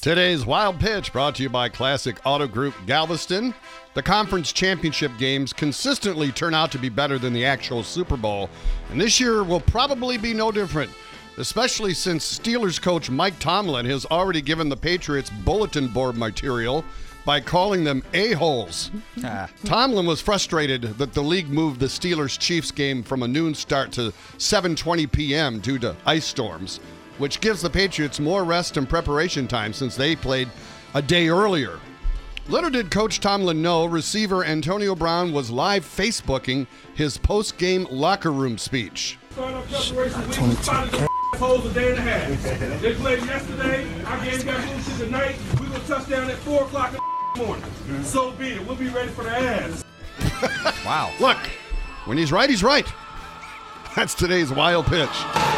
Today's Wild Pitch brought to you by Classic Auto Group Galveston. The conference championship games consistently turn out to be better than the actual Super Bowl, and this year will probably be no different, especially since Steelers coach Mike Tomlin has already given the Patriots bulletin board material by calling them a-holes. Ah. Tomlin was frustrated that the league moved the Steelers Chiefs game from a noon start to 7:20 p.m. due to ice storms, which gives the Patriots more rest and preparation time since they played a day earlier. Little did Coach Tomlin know receiver Antonio Brown was live Facebooking his post-game locker room speech. Startup preparation week, we spotted the holes a day and a half. They played yesterday. Our game got to tonight. We will touchdown at 4 o'clock in the morning. So be it. We'll be ready for the ass. Wow. Look, when he's right, he's right. That's today's wild pitch.